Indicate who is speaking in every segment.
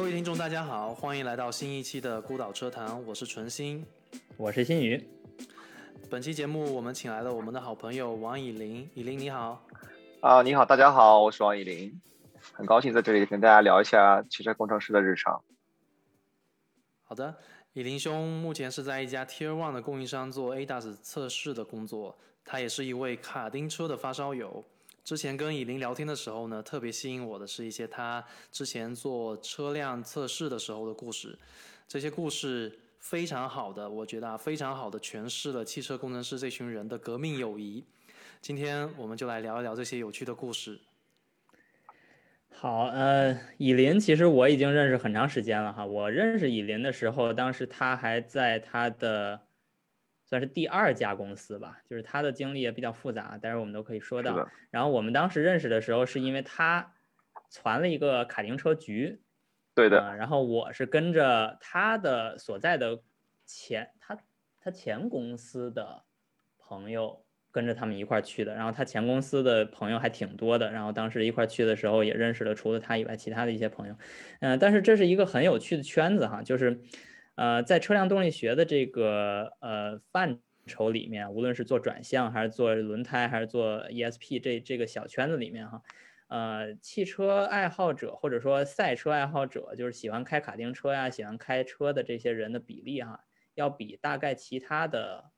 Speaker 1: 各位听众，大家好，欢迎来到新一期的孤岛车谈，我是纯心，
Speaker 2: 我是新宇。
Speaker 1: 本期节目我们请来了我们的好朋友王以林，以林你好。
Speaker 3: 啊，你好，大家好，我是王以林，很高兴在这里跟大家聊一下汽车工程师的日常。
Speaker 1: 好的，以林兄目前是在一家 Tier One 的供应商做 ADAS 测试的工作，他也是一位卡丁车的发烧友。之前跟以林聊天的时候呢，特别吸引我的是一些他之前做车辆测试的时候的故事，这些故事非常好的，我觉得啊，非常好的诠释了汽车工程师这群人的革命友谊。今天我们就来聊一聊这些有趣的故事。
Speaker 2: 好，呃，以林其实我已经认识很长时间了哈，我认识以林的时候，当时他还在他的。算是第二家公司吧，就是他的经历也比较复杂，待会儿我们都可以说到。然后我们当时认识的时候，是因为他传了一个卡丁车局，
Speaker 3: 对的。
Speaker 2: 然后我是跟着他的所在的前他他前公司的朋友跟着他们一块儿去的。然后他前公司的朋友还挺多的，然后当时一块儿去的时候也认识了除了他以外其他的一些朋友。嗯，但是这是一个很有趣的圈子哈，就是。呃，在车辆动力学的这个呃范畴里面，无论是做转向还是做轮胎还是做 ESP 这这个小圈子里面哈，呃，汽车爱好者或者说赛车爱好者，就是喜欢开卡丁车呀、喜欢开车的这些人的比例哈，要比大概其他的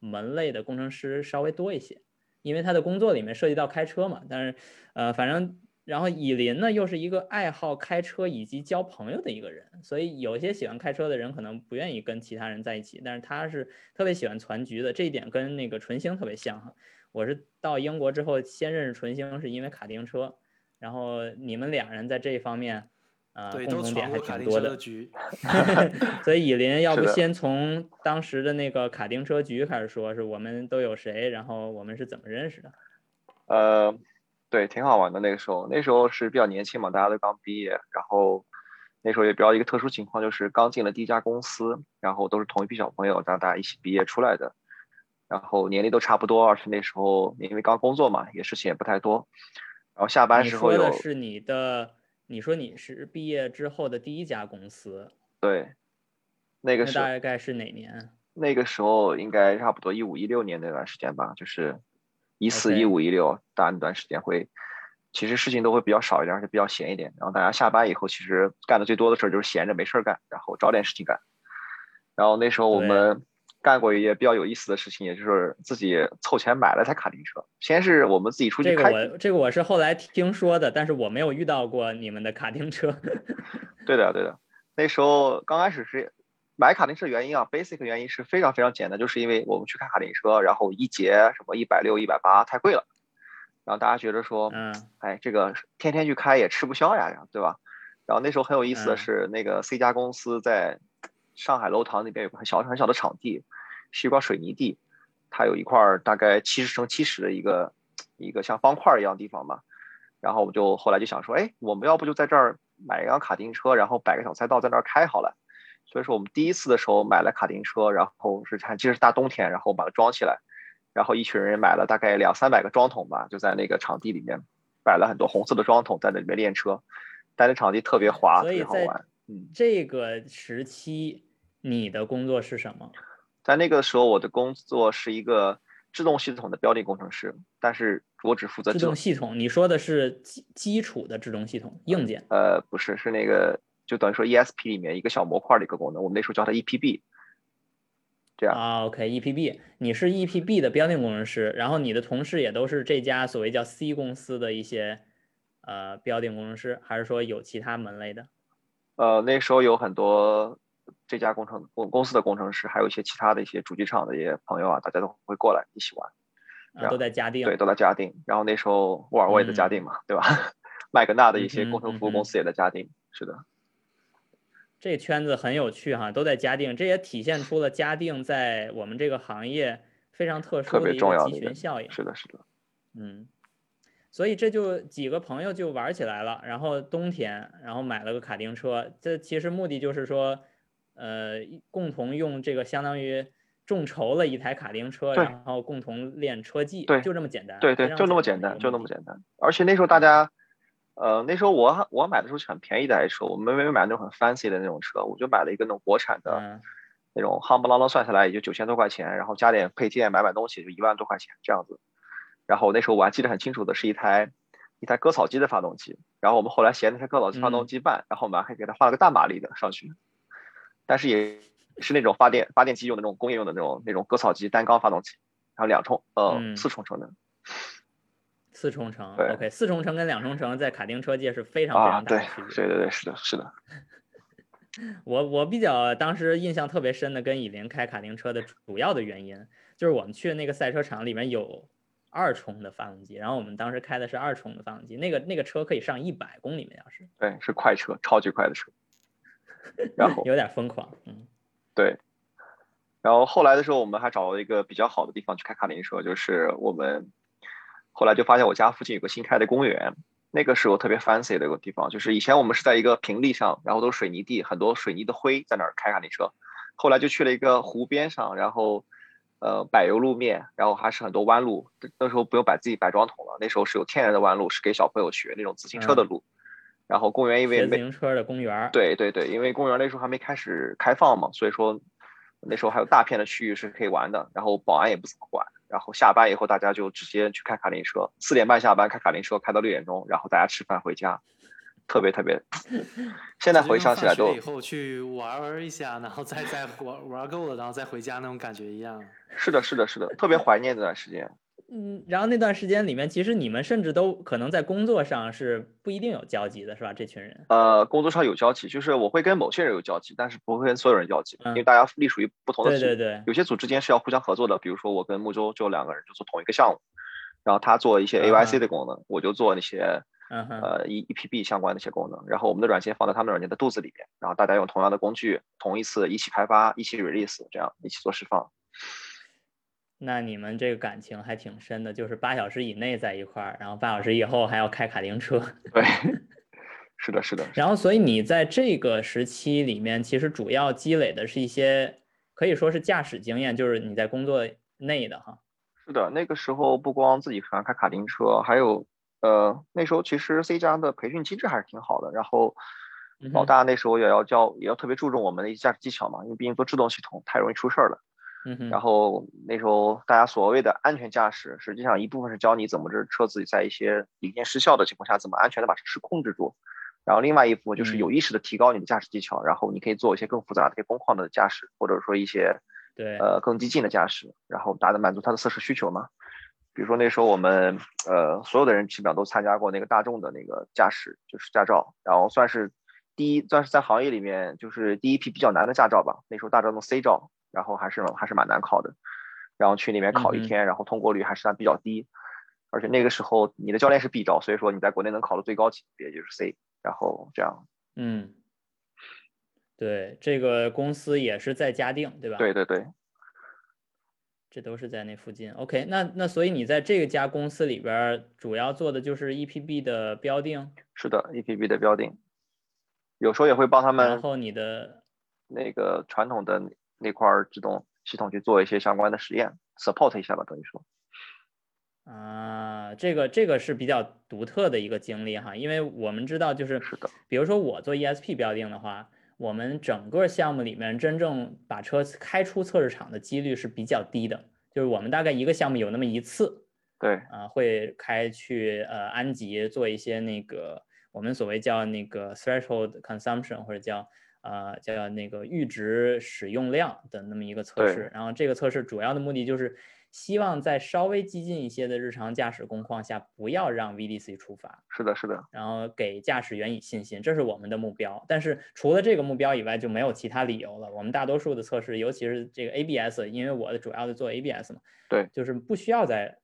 Speaker 2: 门类的工程师稍微多一些，因为他的工作里面涉及到开车嘛。但是，呃，反正。然后以林呢，又是一个爱好开车以及交朋友的一个人，所以有些喜欢开车的人可能不愿意跟其他人在一起，但是他是特别喜欢攒局的，这一点跟那个纯星特别像哈。我是到英国之后先认识纯星，是因为卡丁车，然后你们两人在这一方面，呃，共同点还挺多的。所以以林，要不先从当时的那个卡丁车局开始说，是我们都有谁，然后我们是怎么认识的？
Speaker 3: 呃。对，挺好玩的。那个时候，那时候是比较年轻嘛，大家都刚毕业，然后那时候也比较一个特殊情况，就是刚进了第一家公司，然后都是同一批小朋友，然后大家一起毕业出来的，然后年龄都差不多，而且那时候因为刚工作嘛，也事情也不太多，然后下班时候有。
Speaker 2: 说的是你的，你说你是毕业之后的第一家公司。
Speaker 3: 对，那个是
Speaker 2: 大概是哪年？
Speaker 3: 那个时候应该差不多一五一六年那段时间吧，就是。一四一五一六，大那段时间会，其实事情都会比较少一点，而且比较闲一点。然后大家下班以后，其实干的最多的事儿就是闲着没事儿干，然后找点事情干。然后那时候我们干过一些比较有意思的事情，也就是自己凑钱买了台卡丁车。先是我们自己出去
Speaker 2: 开。这个我这个我是后来听说的，但是我没有遇到过你们的卡丁车。
Speaker 3: 对的，对的。那时候刚开始是。买卡丁车原因啊，basic 原因是非常非常简单，就是因为我们去看卡丁车，然后一节什么一百六、一百八太贵了，然后大家觉得说，嗯，哎，这个天天去开也吃不消呀，对吧？然后那时候很有意思的是，那个 C 家公司在上海楼堂那边有个很小很小的场地，是一块水泥地，它有一块大概七十乘七十的一个一个像方块一样地方吧，然后我们就后来就想说，哎，我们要不就在这儿买一辆卡丁车，然后摆个小赛道在那儿开好了。所以说我们第一次的时候买了卡丁车，然后是还记得是大冬天，然后把它装起来，然后一群人买了大概两三百个装桶吧，就在那个场地里面摆了很多红色的装桶在那里面练车，但那场地特别滑，特别好玩。嗯，
Speaker 2: 这个时期你的工作是什么？
Speaker 3: 在那个时候我的工作是一个制动系统的标定工程师，但是我只负责
Speaker 2: 制动系统。你说的是基基础的制动系统硬件？
Speaker 3: 呃，不是，是那个。就等于说 ESP 里面一个小模块的一个功能，我们那时候叫它 EPB，这样
Speaker 2: 啊，OK，EPB，你是 EPB 的标定工程师，然后你的同事也都是这家所谓叫 C 公司的一些呃标定工程师，还是说有其他门类的？
Speaker 3: 呃，那时候有很多这家工程公公司的工程师，还有一些其他的一些主机厂的一些朋友啊，大家都会过来一起玩，
Speaker 2: 啊，都在嘉定，
Speaker 3: 对，都在嘉定。然后那时候沃尔沃也在嘉定嘛，对吧？麦格纳的一些工程服务公司也在嘉定，是的。
Speaker 2: 这圈子很有趣哈，都在嘉定，这也体现出了嘉定在我们这个行业非常特殊的一个集群效应。
Speaker 3: 是的，是的，
Speaker 2: 嗯，所以这就几个朋友就玩起来了，然后冬天，然后买了个卡丁车，这其实目的就是说，呃，共同用这个相当于众筹了一台卡丁车，然后共同练车技，
Speaker 3: 对，
Speaker 2: 就这么简单，
Speaker 3: 对对，就那么
Speaker 2: 简
Speaker 3: 单，就那么简单。而且那时候大家。呃，那时候我我买的时候是很便宜的车，我们没买那种很 fancy 的那种车，我就买了一个那种国产的，
Speaker 2: 嗯。
Speaker 3: 那种夯不啷啷算下来也就九千多块钱，然后加点配件买买东西就一万多块钱这样子。然后那时候我还记得很清楚的是一台一台割草机的发动机，然后我们后来嫌那台割草机发动机慢，然后我们还给它换了个大马力的上去，但是也是那种发电发电机用的那种工业用的那种那种割草机单缸发动机，然后两冲呃、
Speaker 2: 嗯。
Speaker 3: 四冲程的
Speaker 2: 四冲程，OK，四冲程跟两冲程在卡丁车界是非常非常大的区别。
Speaker 3: 对对对，是的是的，
Speaker 2: 我我比较当时印象特别深的跟以琳开卡丁车的主要的原因，就是我们去的那个赛车场里面有二冲的发动机，然后我们当时开的是二冲的发动机，那个那个车可以上一百公里每小时，
Speaker 3: 对是快车，超级快的车。然后
Speaker 2: 有点疯狂，嗯。
Speaker 3: 对，然后后来的时候，我们还找了一个比较好的地方去开卡丁车，就是我们后来就发现我家附近有个新开的公园，那个是我特别 fancy 的一个地方，就是以前我们是在一个平地上，然后都是水泥地，很多水泥的灰在那儿开卡丁车，后来就去了一个湖边上，然后呃柏油路面，然后还是很多弯路，那时候不用摆自己摆桩桶了，那时候是有天然的弯路，是给小朋友学那种自行车的路，然后公园因为
Speaker 2: 学自行车的公园，
Speaker 3: 对对对，因为公园那时候还没开始开放嘛，所以说那时候还有大片的区域是可以玩的，然后保安也不怎么管，然后下班以后大家就直接去开卡丁车，四点半下班开卡丁车开到六点钟，然后大家吃饭回家，特别特别。现在回想起来都
Speaker 1: 以后去玩玩一下，然后再再玩玩够了，然后再回家那种感觉一样。
Speaker 3: 是的，是的，是的，特别怀念这段时间。
Speaker 2: 嗯，然后那段时间里面，其实你们甚至都可能在工作上是不一定有交集的，是吧？这群人，
Speaker 3: 呃，工作上有交集，就是我会跟某些人有交集，但是不会跟所有人交集，
Speaker 2: 嗯
Speaker 3: 因为大家隶属于不同的组。
Speaker 2: 对对对，
Speaker 3: 有些组之间是要互相合作的，比如说我跟木舟就两个人就做同一个项目，然后他做一些
Speaker 2: 啊
Speaker 3: AYC 的功能，我就做那些
Speaker 2: 嗯，
Speaker 3: 呃 E EPB 相关的一些功能，然后我们的软件放在他们软件的肚子里面，然后大家用同样的工具，同一次一起开发，一起 release，这样一起做释放。
Speaker 2: 那你们这个感情还挺深的，就是八小时以内在一块儿，然后八小时以后还要开卡丁车。
Speaker 3: 对，是的，是的，
Speaker 2: 然后，所以你在这个时期里面，其实主要积累的是一些可以说是驾驶经验，就是你在工作内的哈。
Speaker 3: 是的。那个时候不光自己喜欢开卡丁车，还有呃那时候其实 C 加的培训机制还是挺好的，然后。老大那时候也要教，也要特别注重我们的一些驾驶技巧嘛，因为毕竟做制动系统太容易出事儿了。
Speaker 2: 嗯，
Speaker 3: 然后那时候大家所谓的安全驾驶，实际上一部分是教你怎么这车子在一些零件失效的情况下，怎么安全的把车势控制住。然后另外一部分就是有意识的提高你的驾驶技巧，然后你可以做一些更复杂的、更工况的驾驶，或者说一些
Speaker 2: 对，
Speaker 3: 呃更激进的驾驶，然后达到满足它的测试需求嘛。比如说那时候我们呃所有的人基本上都参加过那个大众的那个驾驶就是驾照，然后算是第一算是在行业里面就是第一批比较难的驾照吧。那时候大众的 C 照，然后还是还是蛮难考的，然后去那边考一天，然后通过率还是算比较低，而且那个时候你的教练是 B 照，所以说你在国内能考的最高级别就是 C，然后这样。
Speaker 2: 嗯，对，这个公司也是在嘉定，对吧？
Speaker 3: 对对对，
Speaker 2: 这都是在那附近。OK，那那所以你在这个家公司里边儿主要做的就是 EPB 的标定，
Speaker 3: 是的，EPB 的标定，有时候也会帮他们然
Speaker 2: 后你的
Speaker 3: 那个传统的那块儿制动系统去做一些相关的实验，support 一下吧，等于说。
Speaker 2: 啊，这个这个是比较独特的一个经历哈，因为我们知道就是，
Speaker 3: 是的，
Speaker 2: 比如说我做 ESP 标定的话，我们整个项目里面真正把车开出测试场的几率是比较低的，就是我们大概一个项目有那么一次，
Speaker 3: 对，
Speaker 2: 啊，会开去呃安吉做一些那个我们所谓叫那个 threshold consumption 或者叫呃叫那个阈值使用量的那么一个测试。然后这个测试主要的目的就是希望在稍微激进一些的日常驾驶工况下，不要让 VDC 触发，
Speaker 3: 是的，是的，
Speaker 2: 然后给驾驶员以信心，这是我们的目标。但是除了这个目标以外，就没有其他理由了。我们大多数的测试，尤其是这个 ABS，因为我的主要的做 ABS 嘛，
Speaker 3: 对，
Speaker 2: 就是不需要在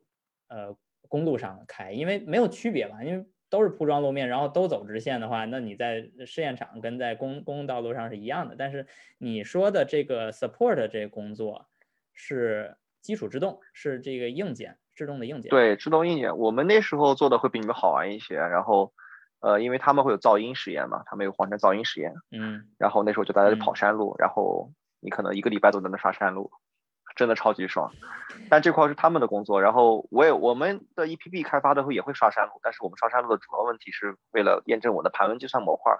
Speaker 2: 呃公路上开，因为没有区别嘛，因为都是铺装路面，然后都走直线的话，那你在试验场跟在公公共道路上是一样的。但是你说的这个 support 这个工作是基础制动，是这个硬件制动的硬件。，
Speaker 3: 对，制动硬件，我们那时候做的会比你们好玩一些。然后，呃，因为他们会有噪音实验嘛，他们有黄山噪音实验，
Speaker 2: 嗯，
Speaker 3: 然后那时候就大家就
Speaker 2: 嗯
Speaker 3: 跑山路，然后你可能一个礼拜都在那刷山路，真的超级爽。但这块是他们的工作，然后我也我们的 EPB 开发的时候也会刷山路，但是我们刷山路的主要问题是为了验证我的盘温计算模块，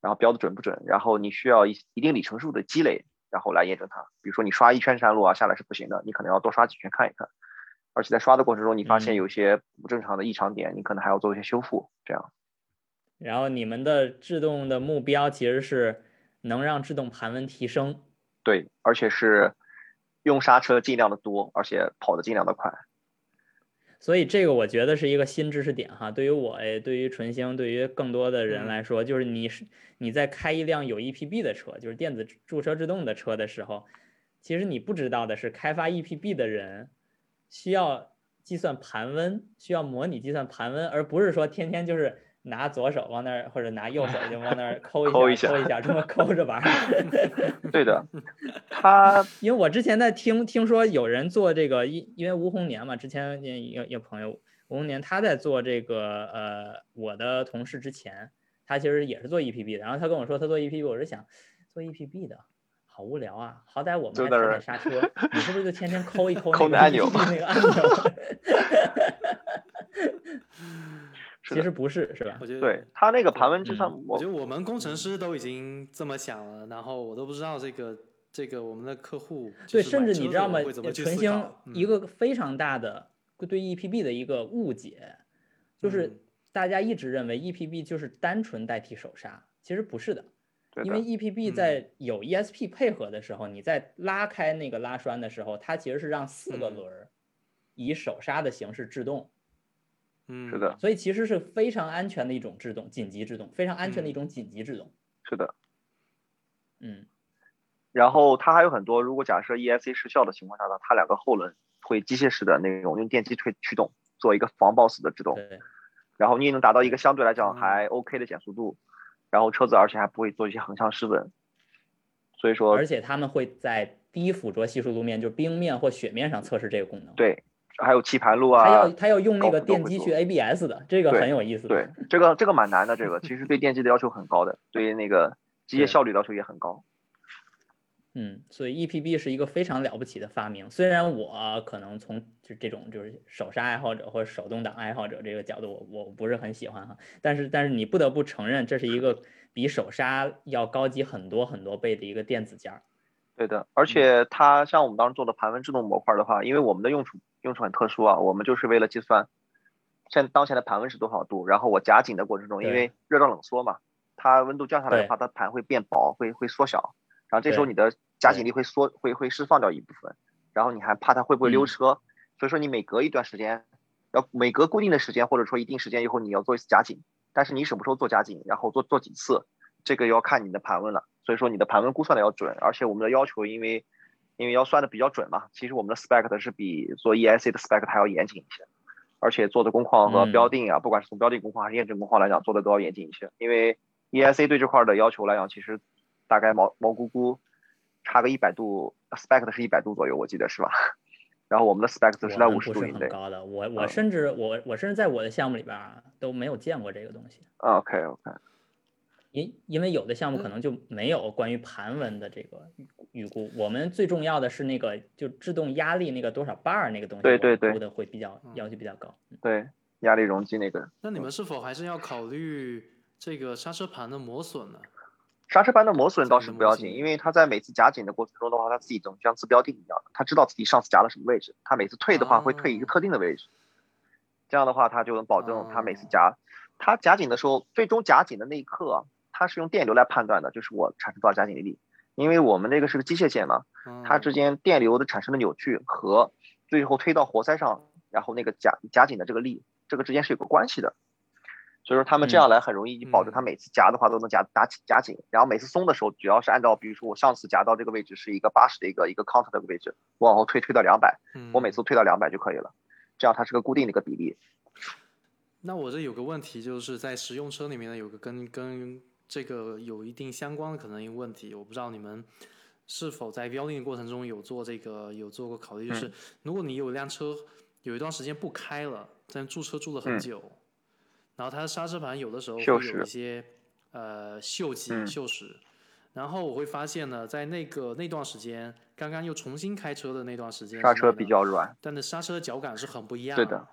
Speaker 3: 然后标的准不准，然后你需要一一定里程数的积累，然后来验证它。比如说你刷一圈山路啊下来是不行的，你可能要多刷几圈看一看，而且在刷的过程中你发现有些不正常的异常点，你可能还要做一些修复，这样。
Speaker 2: 然后你们的制动的目标其实是能让制动盘温提升，
Speaker 3: 对，而且是。用刹车尽量的多，而且跑的尽量的快，
Speaker 2: 所以这个我觉得是一个新知识点哈。对于我，对于纯星，对于更多的人来说，就是你是你在开一辆有 EPB 的车，就是电子驻车制动的车的时候，其实你不知道的是，开发 EPB 的人需要计算盘温，需要模拟计算盘温，而不是说天天就是。拿左手往那儿，或者拿右手就往那儿抠一下，抠一下，这么抠着玩。
Speaker 3: 对的，他
Speaker 2: 因为我之前在听听说有人做这个，因因为吴红年嘛，之前一个一个朋友吴红年他在做这个，呃，我的同事之前他其实也是做 EPB 的，然后他跟我说他做 EPB，我是想做 EPB 的好无聊啊，好歹我们还踩踩刹车，你是不是就天天抠一抠那个
Speaker 3: 按钮？
Speaker 2: 那个按钮。其实不是，是吧？
Speaker 1: 我觉得
Speaker 3: 对他那个盘问之上，
Speaker 1: 我觉得我们工程师都已经这么想了，然后我都不知道这个这个我们的客户
Speaker 2: 对，甚至你知道吗？纯星一个非常大的对 EPB 的一个误解，就是大家一直认为 EPB 就是单纯代替手刹，其实不是的，因为 EPB 在有 ESP 配合的时候，你在拉开那个拉栓的时候，它其实是让四个轮儿以手刹的形式制动。
Speaker 1: 嗯，
Speaker 3: 是的，
Speaker 2: 所以其实是非常安全的一种制动，紧急制动，非常安全的一种紧急制动。
Speaker 3: 是的，
Speaker 2: 嗯，
Speaker 3: 然后它还有很多，如果假设 ESC 失效的情况下呢，它两个后轮会机械式的那种用电机推驱动，做一个防抱死的制动。
Speaker 2: 对。
Speaker 3: 然后你也能达到一个相对来讲还 OK 的减速度，然后车子而且还不会做一些横向失稳。所以说，
Speaker 2: 而且他们会在低附着系数路面，就是冰面或雪面上测试这个功能。
Speaker 3: 对。还有棋盘路啊，
Speaker 2: 他要他要用那个电机去 ABS 的，这个很有意思。
Speaker 3: 对，这个这个蛮难的，这个其实对电机的要求很高的，对那个 机械效率要求也很高。
Speaker 2: 嗯，所以 EPB 是一个非常了不起的发明。虽然我可能从就这种就是手刹爱好者或者手动挡爱好者这个角度，我我不是很喜欢哈。但是但是你不得不承认，这是一个比手刹要高级很多很多倍的一个电子件儿。
Speaker 3: 对的，而且它像我们当时做的盘温制动模块的话，因为我们的用处。用处很特殊啊，我们就是为了计算现当前的盘温是多少度，然后我夹紧的过程中，因为热胀冷缩嘛，它温度降下来的话，它盘会变薄，会会缩小，然后这时候你的夹紧力会缩，会会释放掉一部分，然后你还怕它会不会溜车，所以说你每隔一段时间，要每隔固定的时间或者说一定时间以后你要做一次夹紧，但是你什么时候做夹紧，然后做做几次，这个要看你的盘问了，所以说你的盘问估算的要准，而且我们的要求因为。因为要算的比较准嘛，其实我们的 spec 的是比做 EIC 的 spec 还要严谨一些，而且做的工况和标定啊，不管是从标定工况还是验证工况来讲，做的都要严谨一些。因为 EIC 对这块的要求来讲，其实大概毛毛估估差个一百度，spec 的是一百度左右，我记得是吧？然后我们的 spec 是在五十度以内。
Speaker 2: 高的，我我甚至我我甚至在我的项目里边都没有见过这个东西。
Speaker 3: OK OK。
Speaker 2: 因因为有的项目可能就没有关于盘纹的这个预估，我们最重要的是那个就制动压力那个多少 bar 那个东西，
Speaker 3: 对对对，估
Speaker 2: 的会比较要求比较高。
Speaker 3: 对，压力容积那个。
Speaker 1: 那你们是否还是要考虑这个刹车盘的磨损呢？
Speaker 3: 刹车盘的磨损倒是不要紧，因为它在每次夹紧的过程中的话，它自己等于像自标定一样，它知道自己上次夹了什么位置，它每次退的话会退一个特定的位置，这样的话它就能保证它每次夹，它夹紧的时候，最终夹紧的那一刻。它是用电流来判断的，就是我产生多少夹紧力，因为我们这个是个机械件嘛，它之间电流的产生的扭矩和最后推到活塞上，然后那个夹夹紧的这个力，这个之间是有个关系的，所以说他们这样来很容易保证它每次夹的话都能夹夹夹紧，然后每次松的时候，主要是按照比如说我上次夹到这个位置是一个八十的一个一个 count 的位置，我往后推推到两百，我每次推到两百就可以了，这样它是个固定的一个比例。
Speaker 1: 那我这有个问题，就是在实用车里面呢，有个跟跟。这个有一定相关的可能性问题，我不知道你们是否在标定的过程中有做这个有做过考虑，就是如果你有一辆车有一段时间不开了，但驻车住了很久，然后它的刹车盘有的时候会有一些呃锈迹锈蚀，然后我会发现呢，在那个那段时间，刚刚又重新开车的那段时间，
Speaker 3: 刹车比较软，
Speaker 1: 但是刹车脚感是很不一样。
Speaker 3: 对的。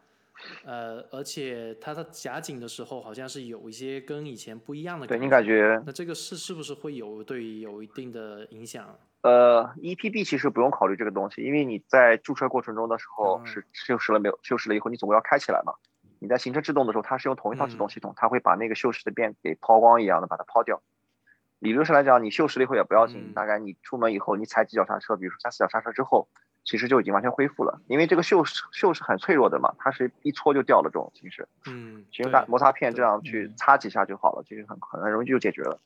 Speaker 1: 呃，而且它的夹紧的时候，好像是有一些跟以前不一样的。
Speaker 3: 对你感觉？
Speaker 1: 那这个是是不是会有对有一定的影响？
Speaker 3: 呃，EPB 其实不用考虑这个东西，因为你在驻车过程中的时候是锈蚀了没有？锈蚀了以后，你总归要开起来嘛。你在行车制动的时候，它是用同一套制动系统，它会把那个锈蚀的边给抛光一样的把它抛掉。理论上来讲，你锈蚀了以后也不要紧，大概你出门以后你踩几脚刹车，比如说三四脚刹车之后。其实就已经完全恢复了，因为这个锈锈是很脆弱的嘛，它是一搓就掉了这种形式。
Speaker 1: 嗯，
Speaker 3: 其实大摩擦片这样去擦几下就好了，其实很很很容易就解决了。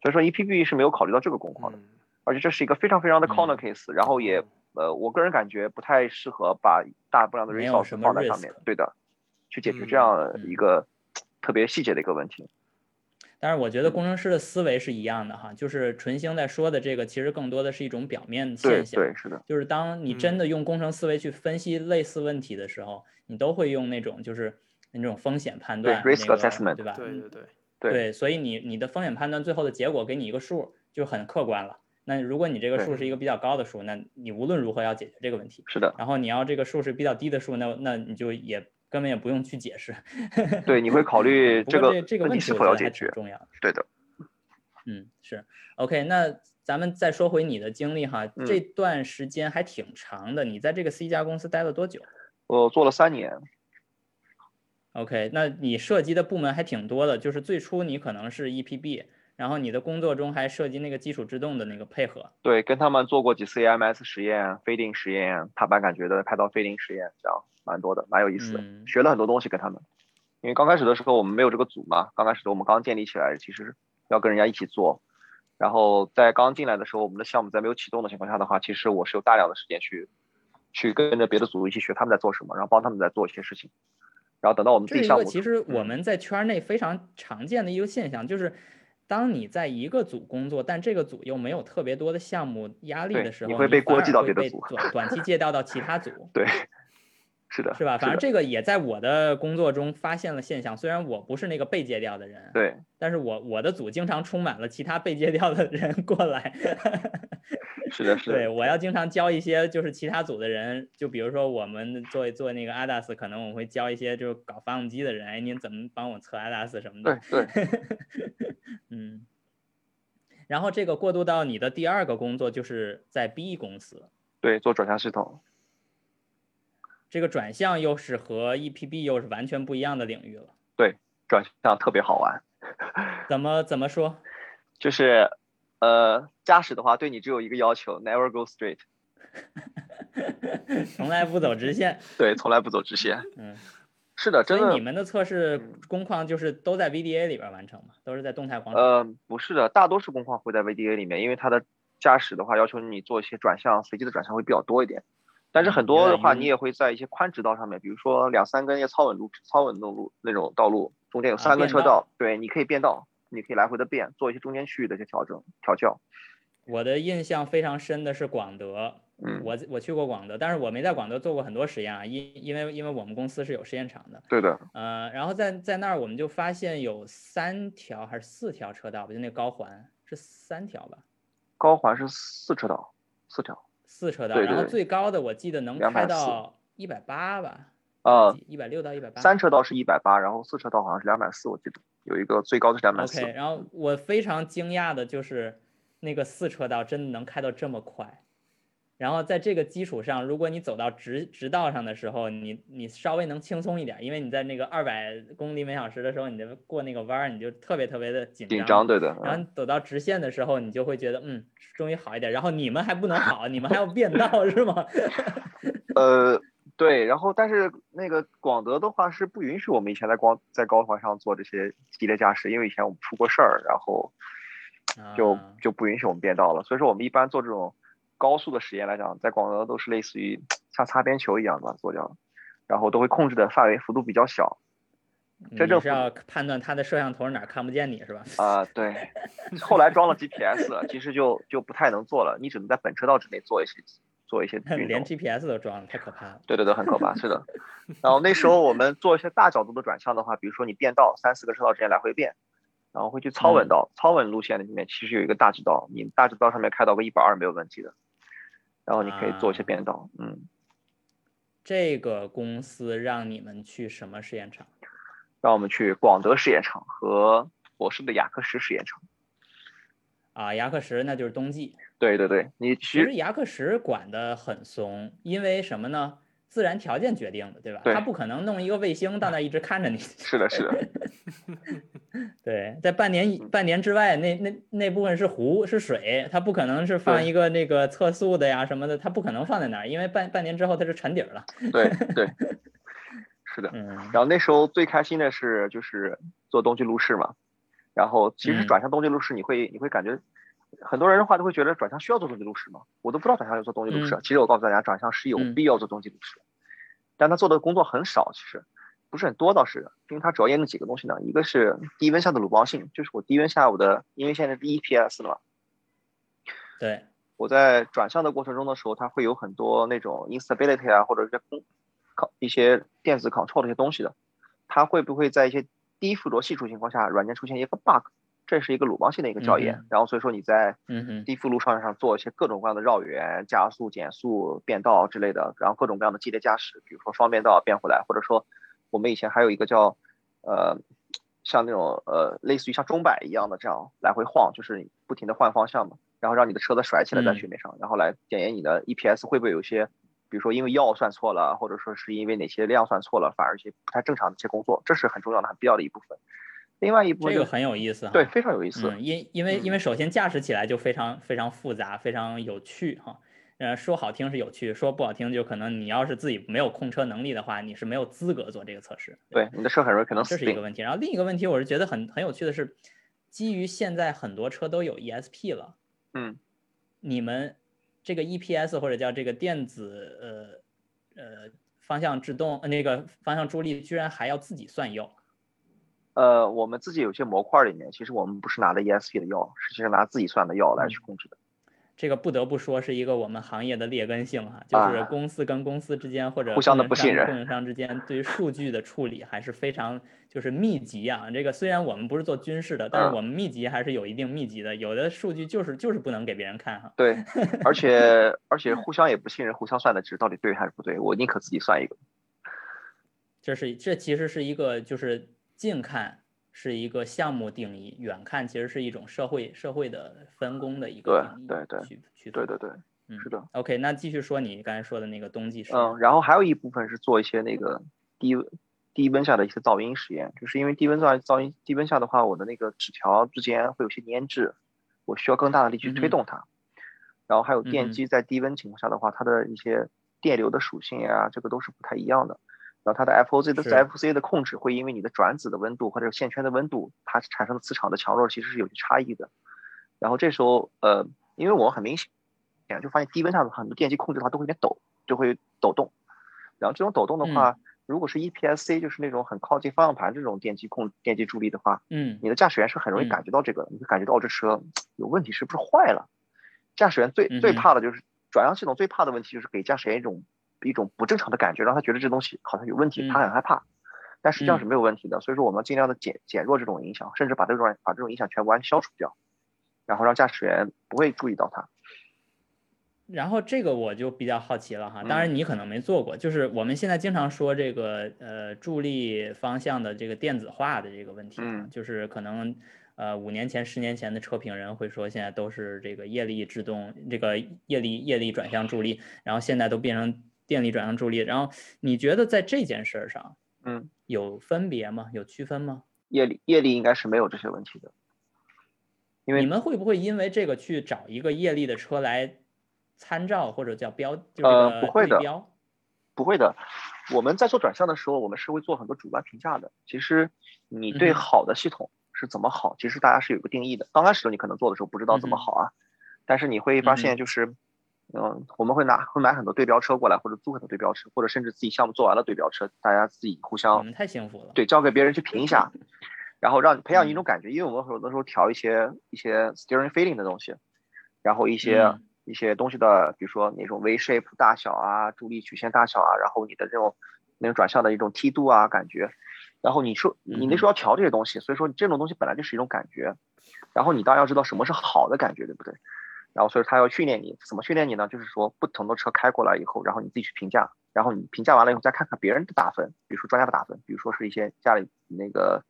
Speaker 3: 所以说 EPB 是没有考虑到这个工况的，而且这是一个非常非常的 corner case，然后也呃，我个人感觉不太适合把大量的 resource 放在上面，对的，去解决这样一个特别细节的一个问题。
Speaker 2: 但是我觉得工程师的思维是一样的哈，就是纯星在说的这个，其实更多的是一种表面现象。
Speaker 3: 对，是的。
Speaker 2: 就是当你真的用工程思维去分析类似问题的时候，你都会用那种就是那种风险判断，
Speaker 3: 对 risk assessment，
Speaker 2: 对吧？
Speaker 1: 对对对。
Speaker 2: 对，所以你你的风险判断最后的结果给你一个数，就很客观了。那如果你这个数是一个比较高的数，那你无论如何要解决这个问题。
Speaker 3: 是的。
Speaker 2: 然后你要这个数是比较低的数，那那你就也。根本也不用去解释，
Speaker 3: 对，你会考虑
Speaker 2: 这
Speaker 3: 个
Speaker 2: 这个问题
Speaker 3: 是否要解决，
Speaker 2: 重要。
Speaker 3: 对的，
Speaker 2: 嗯，是 OK。那咱们再说回你的经历哈，这段时间还挺长的。你在这个 C 家公司待了多久？
Speaker 3: 我做了三年。
Speaker 2: OK，那你涉及的部门还挺多的，就是最初你可能是 EPB，然后你的工作中还涉及那个基础制动的那个配合。
Speaker 3: 对，跟他们做过几次 AMS 实验、飞定实验、踏板感觉的拍到飞定实验这样。蛮多的，蛮有意思的，学了很多东西跟他们。因为刚开始的时候我们没有这个组嘛，刚开始的我们刚建立起来，其实要跟人家一起做。然后在刚进来的时候，我们的项目在没有启动的情况下的话，其实我是有大量的时间去去跟着别的组一起学他们在做什么，然后帮他们在做一些事情。然后等到我们自己项目，
Speaker 2: 其实我们在圈内非常常见的一个现象，就是当你在一个组工作，但这个组又没有特别多的项目压力的时候，
Speaker 3: 你会被过继到别的
Speaker 2: 组，短期借调到其他组。
Speaker 3: 对。是的，
Speaker 2: 是吧？反正这个也在我的工作中发现了现象。虽然我不是那个被借调的人，
Speaker 3: 对，
Speaker 2: 但是我我的组经常充满了其他被借调的人过来。
Speaker 3: 是的，是的。
Speaker 2: 对，我要经常教一些就是其他组的人，就比如说我们做做那个 ADAS，可能我会教一些就是搞发动机的人，哎，您怎么帮我测 ADAS 什么
Speaker 3: 的？对对。
Speaker 2: 嗯。然后这个过渡到你的第二个工作，就是在 B 公司。
Speaker 3: 对，做转向系统。
Speaker 2: 这个转向又是和 EPB 又是完全不一样的领域了。
Speaker 3: 对，转向特别好玩。
Speaker 2: 怎么怎么说？
Speaker 3: 就是，呃，驾驶的话对你只有一个要求：never go straight。
Speaker 2: 从来不走直线。
Speaker 3: 对，从来不走直线。
Speaker 2: 嗯，
Speaker 3: 是的，真
Speaker 2: 的。所以你们的测试工况就是都在 VDA 里边完成吗？都是在动态广场？
Speaker 3: 呃，不是的，大多数工况会在 VDA 里面，因为它的驾驶的话要求你做一些转向，随机的转向会比较多一点。但是很多的话，你也会在一些宽直道上面，比如说两三根要超稳路、超稳路路那种道路，中间有三个车道，对，你可以变道，你可以来回的变，做一些中间区域的一些调整、调教。
Speaker 2: 我的印象非常深的是广德，
Speaker 3: 嗯，
Speaker 2: 我我去过广德，但是我没在广德做过很多实验啊，因因为因为我们公司是有实验场的，
Speaker 3: 对的，
Speaker 2: 呃，然后在在那儿我们就发现有三条还是四条车道吧，就那高环是三条吧，
Speaker 3: 高环是四车道，四条。
Speaker 2: 四车道，然后最高的我记得能开到一百八吧？
Speaker 3: 呃，
Speaker 2: 一百六到一百八。
Speaker 3: 三车道是一百八，然后四车道好像是两百四，我记得有一个最高的是两百四。
Speaker 2: OK，然后我非常惊讶的就是那个四车道真的能开到这么快。然后在这个基础上，如果你走到直直道上的时候，你你稍微能轻松一点，因为你在那个二百公里每小时的时候，你就过那个弯儿，你就特别特别的紧张。
Speaker 3: 紧张，对的。
Speaker 2: 然后走到直线的时候，你就会觉得，嗯，终于好一点。然后你们还不能 好，你们还要变道是吗？
Speaker 3: 呃，对。然后但是那个广德的话是不允许我们以前在光在高环上做这些激烈驾驶，因为以前我们出过事儿，然后就就不允许我们变道了。所以说我们一般做这种。高速的实验来讲，在广德都是类似于像擦边球一样的做掉，然后都会控制的范围幅度比较小。真正
Speaker 2: 是要判断它的摄像头哪看不见你是吧？
Speaker 3: 啊，对。后来装了 GPS，其实就就不太能做了，你只能在本车道之内做一些做一些
Speaker 2: 连 GPS 都装了，太可怕了。
Speaker 3: 对对对，很可怕，是的。然后那时候我们做一些大角度的转向的话，比如说你变道三四个车道之间来回变，然后会去操稳道，操稳路线里面其实有一个大直道，你大直道上面开到个一百二没有问题的，然后你可以做一些变道，嗯。
Speaker 2: 这个公司让你们去什么试验场？
Speaker 3: 让我们去广德试验场和博士的雅克石试验场。
Speaker 2: 啊，雅克石那就是冬季。
Speaker 3: 对对对，你其
Speaker 2: 实雅克石管的很松，因为什么呢？自然条件决定的，对吧？
Speaker 3: 对。
Speaker 2: 他不可能弄一个卫星到那一直看着你。
Speaker 3: 是的，是的。
Speaker 2: 对，在半年半年之外，那那那部分是湖是水，它不可能是放一个那个测速的呀什么的，它不可能放在那儿，因为半半年之后它是沉底儿了。
Speaker 3: 对对，是的。
Speaker 2: 嗯。
Speaker 3: 然后那时候最开心的是就是做冬季路试嘛，然后其实转向冬季路试，你会你会感觉很多人的话都会觉得转向需要做冬季路试吗？我都不知道转向要做冬季路试。其实我告诉大家，转向是有必要做冬季路试，但他做的工作很少，其实。不是很多倒是，因为它主要验证几个东西呢，一个是低温下的鲁棒性，就是我低温下我的，因为现在是 EPS 了嘛，
Speaker 2: 对，
Speaker 3: 我在转向的过程中的时候，它会有很多那种 instability 啊，或者是空考一些电子 control 的一些东西的，它会不会在一些低附着系数情况下，软件出现一个 bug，这是一个鲁棒性的一个校验，然后所以说你在低附路上上做一些各种各样的绕远、加速、减速、变道之类的，然后各种各样的激烈驾驶，比如说双变道变回来，或者说。我们以前还有一个叫，呃，像那种呃，类似于像钟摆一样的这样来回晃，就是不停的换方向嘛，然后让你的车子甩起来在雪面上，然后来检验你的 EPS 会不会有些，比如说因为药算错了，或者说是因为哪些量算错了，反而一些不太正常的一些工作，这是很重要的、很必要的一部分。另外一部分
Speaker 2: 这个很有意思，
Speaker 3: 对，非常有意思。
Speaker 2: 因因为因为首先驾驶起来就非常非常复杂，非常有趣哈。呃，说好听是有趣，说不好听就可能你要是自己没有控车能力的话，你是没有资格做这个测试。
Speaker 3: 对，你的车很容易可能
Speaker 2: 这是一个问题。然后另一个问题，我是觉得很很有趣的是，基于现在很多车都有 ESP 了，
Speaker 3: 嗯，
Speaker 2: 你们这个 EPS 或者叫这个电子呃呃方向制动那个方向助力，居然还要自己算药。
Speaker 3: 呃，我们自己有些模块里面，其实我们不是拿的 ESP 的药，实际上拿自己算的药来去控制的。
Speaker 2: 这个不得不说是一个我们行业的劣根性哈，就是公司跟公司之间或者
Speaker 3: 互相的不信任，
Speaker 2: 供应商之间对于数据的处理还是非常就是密集啊。这个虽然我们不是做军事的，但是我们密集还是有一定密集的，有的数据就是就是不能给别人看哈。
Speaker 3: 对，而且而且互相也不信任，互相算的值到底对还是不对，我宁可自己算一个。
Speaker 2: 这是这其实是一个就是近看。是一个项目定义，远看其实是一种社会社会的分工的一个
Speaker 3: 定义。对对对，
Speaker 2: 去
Speaker 3: 对对对，是的。
Speaker 2: OK，那继续说你刚才说的那个冬季实验。
Speaker 3: 嗯，然后还有一部分是做一些那个低低温下的一些噪音实验，就是因为低温噪噪音低温下的话，我的那个纸条之间会有些粘滞，我需要更大的力去推动它。然后还有电机在低温情况下的话，它的一些电流的属性呀，这个都是不太一样的。然后它的 FOC 的 FOC 的控制会因为你的转子的温度或者线圈的温度，它产生的磁场的强弱其实是有些差异的。然后这时候，呃，因为我很明显就发现低温下的很多电机控制的话都会有点抖，就会抖动。然后这种抖动的话，如果是 EPSC，就是那种很靠近方向盘这种电机控电机助力的话，
Speaker 2: 嗯，
Speaker 3: 你的驾驶员是很容易感觉到这个，你会感觉到这车有问题，是不是坏了？驾驶员最最怕的就是转向系统最怕的问题就是给驾驶员一种。一种不正常的感觉，让他觉得这东西好像有问题，他很害怕，但实际上是没有问题的。所以说我们尽量的减减弱这种影响，甚至把这种把这种影响全部消除掉，然后让驾驶员不会注意到它。
Speaker 2: 然后这个我就比较好奇了哈，当然你可能没做过，就是我们现在经常说这个呃助力方向的这个电子化的这个问题，就是可能呃五年前、十年前的车评人会说现在都是这个液力制动，这个液力液力转向助力，然后现在都变成。电力转向助力，然后你觉得在这件事上，
Speaker 3: 嗯，
Speaker 2: 有分别吗？有区分吗？
Speaker 3: 业力业力应该是没有这些问题的，因为
Speaker 2: 你们会不会因为这个去找一个业力的车来参照或者叫标？
Speaker 3: 呃，不会的，不会的。我们在做转向的时候，我们是会做很多主观评价的。其实你对好的系统是怎么好，其实大家是有个定义的。刚开始你可能做的时候不知道怎么好啊，但是你会发现就是。嗯，我们会拿会买很多对标车过来，或者租很多对标车，或者甚至自己项目做完了对标车，大家自己互相
Speaker 2: 太幸福了。
Speaker 3: 对，交给别人去评一下，然后让培养一种感觉，因为我们有的时候调一些一些 steering feeling 的东西，然后一些一些东西的，比如说那种 V shape 大小啊，助力曲线大小啊，然后你的这种那种转向的一种梯度啊，感觉，然后你说你那时候要调这些东西，所以说这种东西本来就是一种感觉，然后你当然要知道什么是好的感觉，对不对？然后所以他要训练你，怎么训练你呢？就是说不同的车开过来以后，然后你自己去评价，然后你评价完了以后再看看别人的打分，比如说专家的打分，比如说是一些家里那个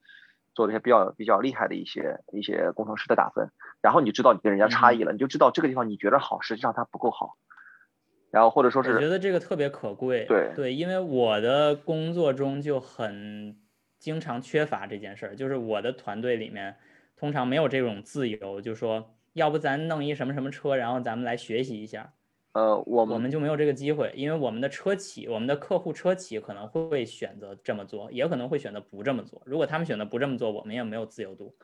Speaker 3: 做的一些比较比较厉害的一些一些工程师的打分，然后你就知道你跟人家差异了，你就知道这个地方你觉得好，实际上它不够好。然后或者说是
Speaker 2: 我觉得这个特别可贵，
Speaker 3: 对
Speaker 2: 对，因为我的工作中就很经常缺乏这件事儿，就是我的团队里面通常没有这种自由，就说要不咱弄一什么什么车，然后咱们来学习一下，
Speaker 3: 呃，我们
Speaker 2: 我
Speaker 3: 们
Speaker 2: 们就没有这个机会，因为我们的车企，我们的客户车企可能会选择这么做，也可能会选择不这么做。如果他们选择不这么做，我们也没有自由度。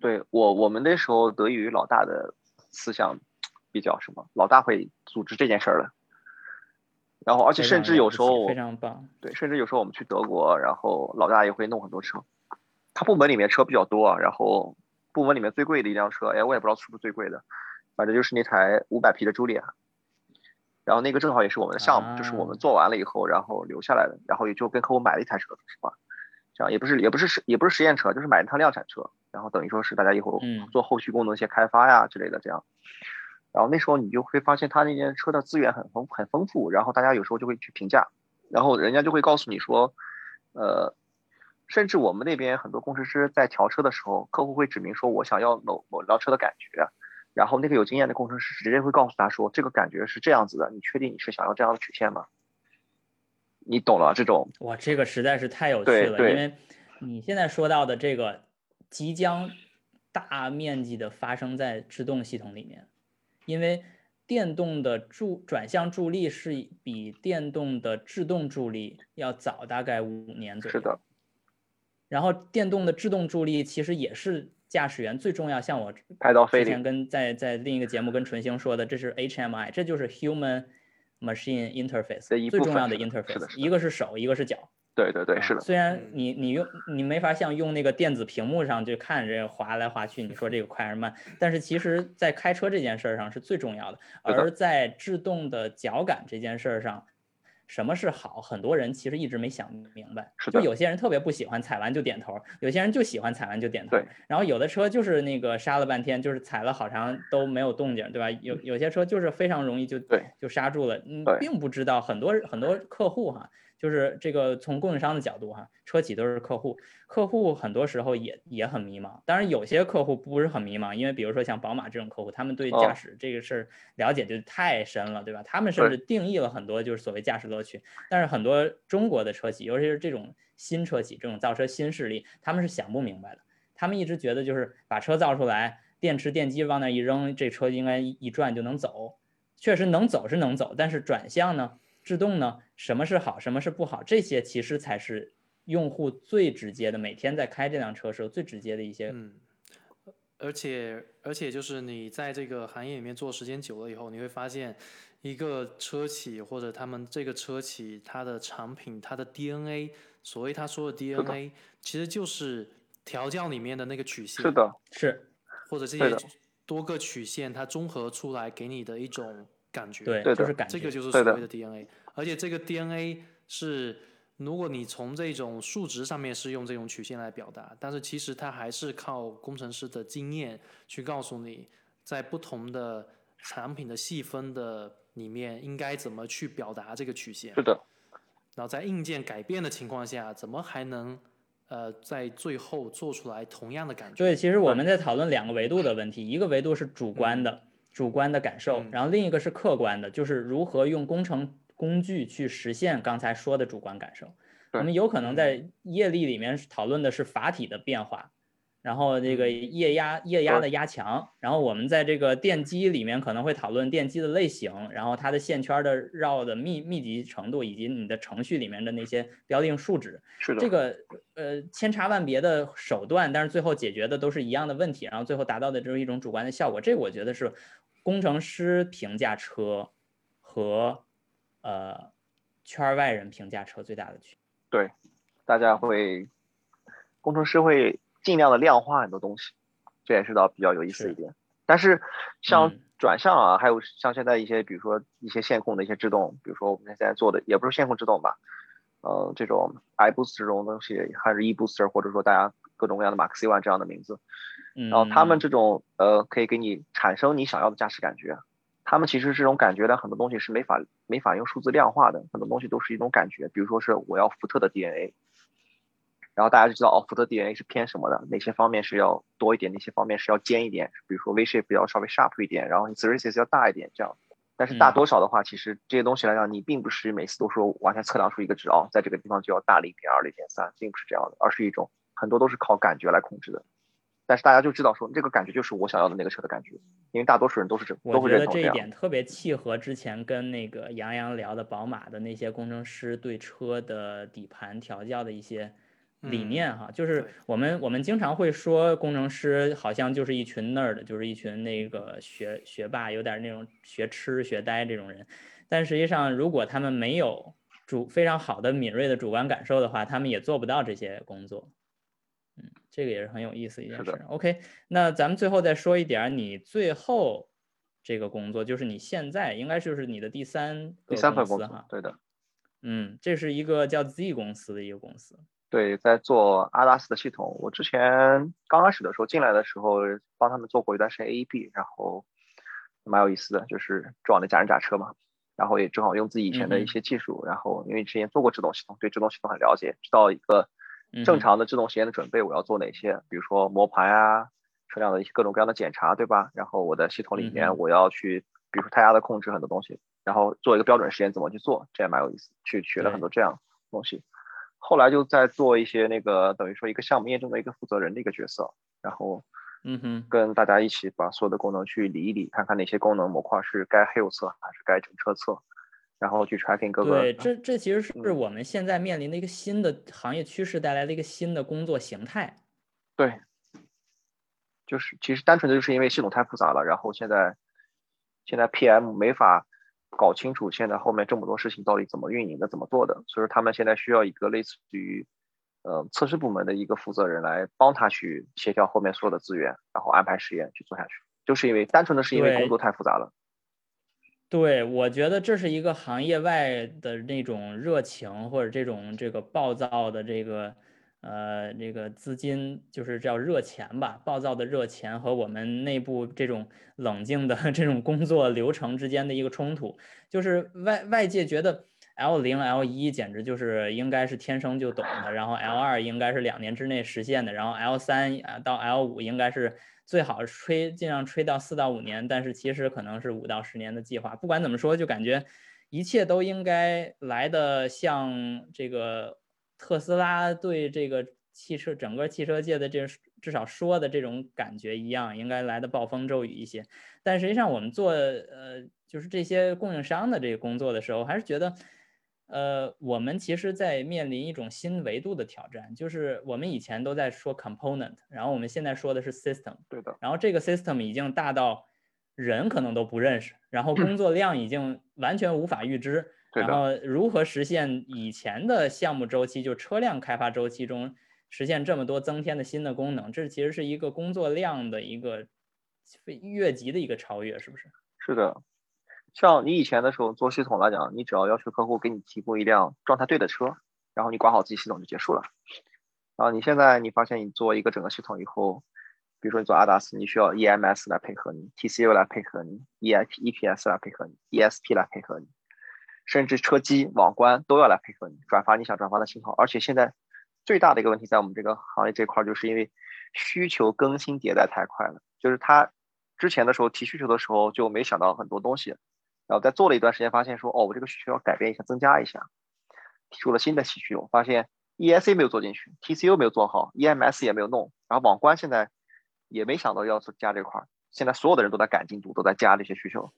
Speaker 3: 对我我们那时候得益于老大的思想比较什么，老大会组织这件事儿了。然后而且甚至有时候
Speaker 2: 非常棒，
Speaker 3: 对，甚至有时候我们去德国，然后老大也会弄很多车。他部门里面车比较多啊，然后部门里面最贵的一辆车，哎，我也不知道是不是最贵的，反正就是那台五百匹的朱莉亚。然后那个正好也是我们的项目，就是我们
Speaker 2: 啊
Speaker 3: 做完了以后，然后留下来的，然后也就跟客户买了一台车，说实话，这样也不是也不是实也不是实验车，就是买了一趟量产车，然后等于说是大家以后
Speaker 2: 嗯
Speaker 3: 做后续功能一些开发呀之类的这样。然后那时候你就会发现他那件车的资源很丰很丰富，然后大家有时候就会去评价，然后人家就会告诉你说，呃，甚至我们那边很多工程师在调车的时候，客户会指明说我想要某某辆车的感觉，然后那个有经验的工程师直接会告诉他说这个感觉是这样子的，你确定你是想要这样的曲线吗？你懂了这种
Speaker 2: 哇，这个实在是太有趣了，因为你现在说到的这个即将大面积的发生在制动系统里面，因为电动的助转向助力是比电动的制动助力要早大概五年左右。
Speaker 3: 是的，
Speaker 2: 然后电动的制动助力其实也是驾驶员最重要，像我之
Speaker 3: 拍到飞领，
Speaker 2: 前跟在在另一个节目跟纯星说的，这是 HMI，这就是 Human Machine Interface 最重要的 interface，一个是手，一个是脚。
Speaker 3: 对对对，
Speaker 2: 啊
Speaker 3: 是的，
Speaker 2: 虽然
Speaker 1: 嗯。
Speaker 2: 你你用你没法像用那个电子屏幕上就看着滑来滑去，你说这个快还是慢，但是其实在开车这件事儿上是最重要的。而在制动的脚感这件事儿上，什么是好？很多人其实一直没想明白。就有些人特别不喜欢踩完就点头，有些人就喜欢踩完就点头
Speaker 3: 对。
Speaker 2: 然后有的车就是那个刹了半天，就是踩了好长都没有动静，对吧？有有些车就是非常容易就
Speaker 3: 对
Speaker 2: 就刹住了，你
Speaker 3: 对
Speaker 2: 并不知道很多很多客户哈，就是这个从供应商的角度哈，车企都是客户，客户很多时候也也很迷茫。当然有些客户不是很迷茫，因为比如说像宝马这种客户，他们对驾
Speaker 3: 哦
Speaker 2: 驶这个事儿了解就太深了，对吧？他们甚至定义了很多就是所谓驾驶乐趣。但是很多中国的车企，尤其是这种新车企、这种造车新势力，他们是想不明白的。他们一直觉得就是把车造出来，电池电机往那一扔，这车应该一一转就能走。确实能走是能走，但是转向呢、制动呢，什么是好，什么是不好，这些其实才是用户最直接的，每天在开这辆车时候最直接的一些。
Speaker 1: 嗯，而且而且就是你在这个行业里面做时间久了以后，你会发现，一个车企或者他们这个车企它的产品它的 DNA，所谓他说的 DNA，其实就是调教里面的那个曲线，
Speaker 3: 是的，
Speaker 2: 是
Speaker 1: 或者这些多个曲线它综合出来给你的一种感觉。
Speaker 2: 对，就是感觉。
Speaker 1: 这个就是所谓的 DNA，而且这个 DNA 是，如果你从这种数值上面是用这种曲线来表达，但是其实它还是靠工程师的经验去告诉你，在不同的产品的细分的里面应该怎么去表达这个曲线
Speaker 3: 是，的，
Speaker 1: 然后在硬件改变的情况下，怎么还能呃在最后做出来同样的感觉？
Speaker 2: 对，其实我们在讨论两个维度的问题，一个维度是主观的、主观的感受，
Speaker 1: 嗯
Speaker 2: 然后另一个是客观的，就是如何用工程工具去实现刚才说的主观感受。我们有可能在业力里面讨论的是阀体的变化，然后这个液压液压的压强，然后我们在这个电机里面可能会讨论电机的类型，然后它的线圈的绕的密密集程度，以及你的程序里面的那些标定数值。
Speaker 3: 是的，
Speaker 2: 这个呃千差万别的手段，但是最后解决的都是一样的问题，然后最后达到的就是一种主观的效果。这我觉得是工程师评价车和呃圈儿外人评价车最大的区别。
Speaker 3: 对，大家会，工程师会尽量的量化很多东西，这也是倒比较有意思的一
Speaker 2: 是
Speaker 3: 点。但是像
Speaker 2: 嗯
Speaker 3: 转向啊，还有像现在一些，比如说一些线控的一些制动，比如说我们现在做的也不是线控制动吧，呃这种 iBoost 这种东西，还是 eBooster，或者说大家各种各样的 Max One 这样的名字。
Speaker 2: 嗯，
Speaker 3: 然后他们这种呃可以给你产生你想要的驾驶感觉。他们其实这种感觉的很多东西是没法没法用数字量化的，很多东西都是一种感觉。比如说是我要福特的 DNA，然后大家就知道哦，福特 DNA 是偏什么的，哪些方面是要多一点，哪些方面是要尖一点。比如说 V shape 要稍微 sharp 一点，然后 s e r i s 要大一点这样。但是大多少的话，其实这些东西来讲，你并不是每次都说完全测量出一个值哦，在这个地方就要大零点二、零点三，并不是这样的，而是一种很多都是靠感觉来控制的。但是大家就知道说，这个感觉就是我想要的那个车的感觉，因为大多数人都是这，
Speaker 2: 我觉得
Speaker 3: 这
Speaker 2: 一点特别契合之前跟那个杨洋聊的宝马的那些工程师对车的底盘调教的一些理念哈，就是我们我们经常会说工程师好像就是一群 nerd，就是一群那个学学霸，有点那种学痴学呆这种人，但实际上如果他们没有主非常好的敏锐的主观感受的话，他们也做不到这些工作。嗯，这个也是很有意思一件事。OK，那咱们最后再说一点，你最后这个工作就是你现在应该就是你的第三
Speaker 3: 第三份
Speaker 2: 工司哈。
Speaker 3: 对的。
Speaker 2: 嗯，这是一个叫 Z 公司的一个公司。
Speaker 3: 对，在做阿达斯的系统。我之前刚开始的时候进来的时候，帮他们做过一段时间 AEB，然后蛮有意思的，就是撞的假人假车嘛。然后也正好用自己以前的一些技术，然后因为之前做过制动系统，对制动系统很了解，知道一个。正常的制动实验的准备，我要做哪些？比如说磨盘啊，车辆的一些各种各样的检查，对吧？然后我的系统里面我要去，比如说胎压的控制很多东西，然后做一个标准实验怎么去做，这也蛮有意思，去学了很多这样东西。后来就在做一些那个等于说一个项目验证的一个负责人的一个角色，然后
Speaker 2: 嗯哼，
Speaker 3: 跟大家一起把所有的功能去理一理，看看哪些功能模块是该 Hill 测还是该整车测。然后去 tracking 各个，
Speaker 2: 对，这这其实是我们现在面临的一个新的行业趋势带来的一个新的工作形态。
Speaker 3: 对，就是其实单纯的就是因为系统太复杂了，然后现在现在 PM 没法搞清楚现在后面这么多事情到底怎么运营的、怎么做的，所以说他们现在需要一个类似于呃测试部门的一个负责人来帮他去协调后面所有的资源，然后安排实验去做下去，就是因为单纯的是因为工作太复杂了。
Speaker 2: 对，我觉得这是一个行业外的那种热情，或者这种这个暴躁的这个呃这个资金，就是叫热钱吧，暴躁的热钱和我们内部这种冷静的 这种工作流程之间的一个冲突，就是外外界觉得 L 零 L 一简直就是应该是天生就懂的，然后 L 二应该是两年之内实现的，然后 L 三到 L 五应该是。最好吹尽量吹到四到五年，但是其实可能是五到十年的计划。不管怎么说，就感觉一切都应该来的像这个特斯拉对这个汽车整个汽车界的这至少说的这种感觉一样，应该来的暴风骤雨一些。但实际上，我们做呃就是这些供应商的这个工作的时候，还是觉得。呃，我们其实，在面临一种新维度的挑战，就是我们以前都在说 component，然后我们现在说的是 system，
Speaker 3: 对的。
Speaker 2: 然后这个 system 已经大到人可能都不认识，然后工作量已经完全无法预知，然后如何实现以前的项目周期，就车辆开发周期中实现这么多增添的新的功能，这其实是一个工作量的一个越级的一个超越，是不是？
Speaker 3: 是的。像你以前的时候做系统来讲，你只要要求客户给你提供一辆状态对的车，然后你管好自己系统就结束了。然后你现在你发现你做一个整个系统以后，比如说你做 ADAS，你需要 EMS 来配合你，TCU 来配合你，EIP EPS 来配合你，ESP 来配合你，甚至车机网关都要来配合你转发你想转发的信号。而且现在最大的一个问题在我们这个行业这块，就是因为需求更新迭代太快了，就是他之前的时候提需求的时候就没想到很多东西。然后在做了一段时间，发现说，哦，我这个需求要改变一下，增加一下，提出了新的需求，发现 ESC 没有做进去，TCU 没有做好，EMS 也没有弄，然后网关现在也没想到要加这块儿，现在所有的人都在赶进度，都在加这些需求。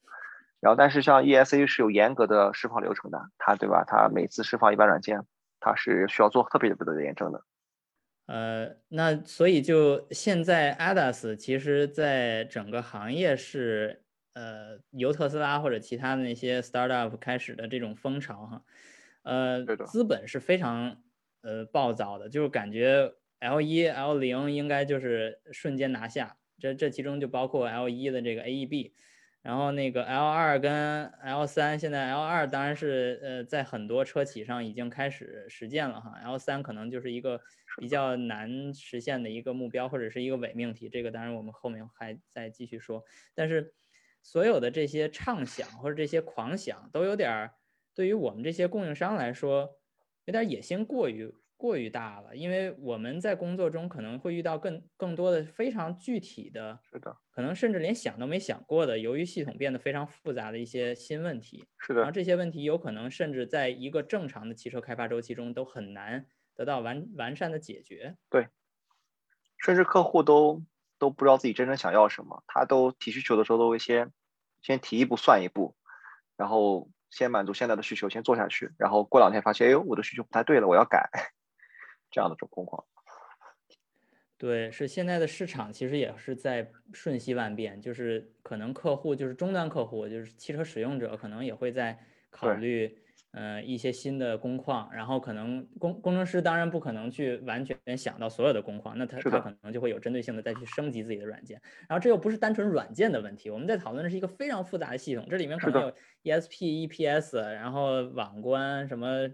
Speaker 3: 然后但是像 E S A 是有严格的释放流程的，它对吧？它每次释放一般软件，它是需要做特别特别的验证的。
Speaker 2: 呃，那所以就现在 ADAS 其实在整个行业是。呃，由特斯拉或者其他的那些 startup 开始的这种风潮哈，呃，资本是非常呃暴躁的，就是感觉 L 一 L 零应该就是瞬间拿下，这这其中就包括 L 一的这个 AEB，然后那个 L 二跟 L 三，现在 L 二当然是呃在很多车企上已经开始实践了哈，L 三可能就是一个比较难实现的一个目标或者是一个伪命题，这个当然我们后面还再继续说。但是所有的这些畅想或者这些狂想都有点儿，对于我们这些供应商来说，有点野心过于。过于大了，因为我们在工作中可能会遇到更更多的非常具体的，
Speaker 3: 是的，
Speaker 2: 可能甚至连想都没想过的，由于系统变得非常复杂的一些新问题。
Speaker 3: 是
Speaker 2: 的，然后这些问题有可能甚至在一个正常的汽车开发周期中都很难得到完完善的解决。
Speaker 3: 对，甚至客户都都不知道自己真正想要什么，他都提需求的时候都会先先提一步算一步，然后先满足现在的需求，先做下去，然后过两天发现，哎呦，我的需求不太对了，我要改。这样的种情况，
Speaker 2: 对，是现在的市场其实也是在瞬息万变，就是可能客户就是终端客户，就是汽车使用者，可能也会在考虑，呃，一些新的工况，然后可能工工程师当然不可能去完全想到所有的工况，那他他可能就会有针对性的再去升级自己的软件，然后这又不是单纯软件的问题，我们在讨论的是一个非常复杂的系统，这里面可能有 ESP、EPS，然后网关什么。